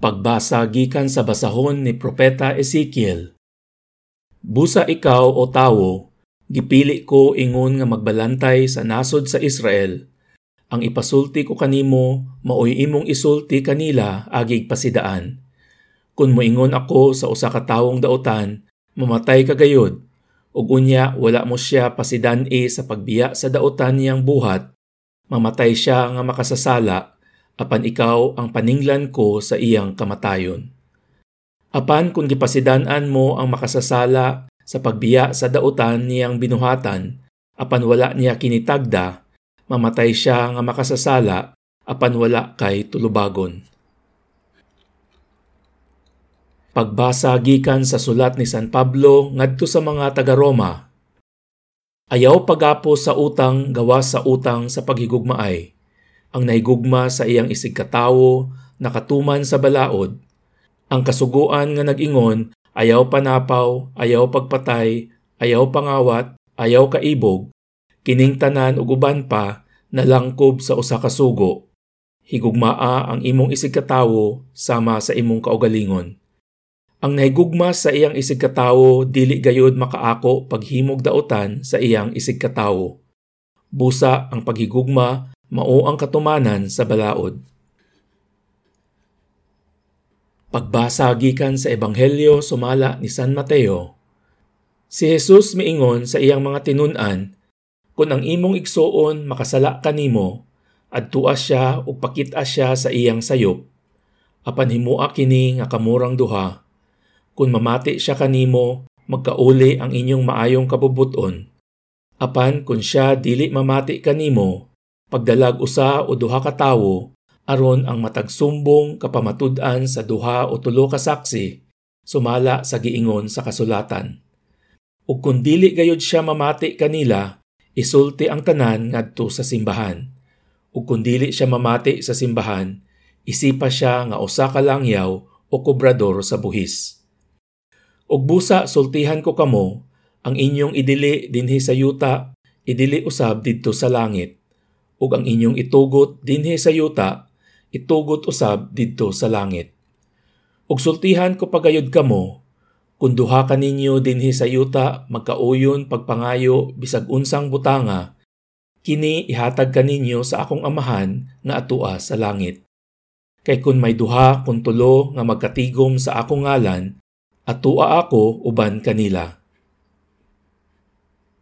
Pagbasa gikan sa basahon ni Propeta Ezekiel. Busa ikaw o tawo, gipili ko ingon nga magbalantay sa nasod sa Israel. Ang ipasulti ko kanimo, maoy imong isulti kanila agig pasidaan. Kung moingon ako sa usa ka tawong dautan, mamatay ka gayod, ug unya wala mo siya pasidan-i sa pagbiya sa dautan niyang buhat, mamatay siya nga makasasala apan ikaw ang paninglan ko sa iyang kamatayon. Apan kung gipasidanan mo ang makasasala sa pagbiya sa dautan niyang binuhatan, apan wala niya kinitagda, mamatay siya nga makasasala, apan wala kay tulubagon. Pagbasa gikan sa sulat ni San Pablo ngadto sa mga taga-Roma. Ayaw pagapo sa utang gawa sa utang sa paghigugmaay ang naigugma sa iyang isig katawo, nakatuman sa balaod, ang kasuguan nga nag-ingon, ayaw panapaw, ayaw pagpatay, ayaw pangawat, ayaw kaibog, kining tanan ug uban pa nalangkob sa usa ka sugo. Higugmaa ang imong isig katawo sama sa imong kaugalingon. Ang nahigugma sa iyang isig katawo dili gayud makaako paghimog dautan sa iyang isig katawo. Busa ang paghigugma mao ang katumanan sa balaod. Pagbasa gikan sa Ebanghelyo sumala ni San Mateo. Si Jesus miingon sa iyang mga tinun-an, kung ang imong igsuon makasala kanimo, adtua siya ug pakita siya sa iyang sayop. Apan himua kini nga kamurang duha. Kung mamati siya kanimo, magkauli ang inyong maayong kabubuton. Apan kung siya dili mamati kanimo, pagdalag usa o duha ka tawo aron ang matagsumbong kapamatud-an sa duha o tulo ka saksi sumala sa giingon sa kasulatan. Ug kung dili gayud siya mamati kanila, isulti ang tanan ngadto sa simbahan. Ug kung dili siya mamati sa simbahan, isipa siya nga usa ka langyaw o kobrador sa buhis. Ug busa sultihan ko kamo, ang inyong idili dinhi sa yuta, idili usab didto sa langit ug ang inyong itugot dinhi sa yuta itugot usab didto sa langit. Ug sultihan ko pagayod kamo kun duha ka ninyo dinhi sa yuta magkauyon pagpangayo bisag unsang butanga kini ihatag kaninyo sa akong amahan nga atua sa langit. Kay kun may duha kun tulo nga magkatigom sa akong ngalan, atua ako uban kanila.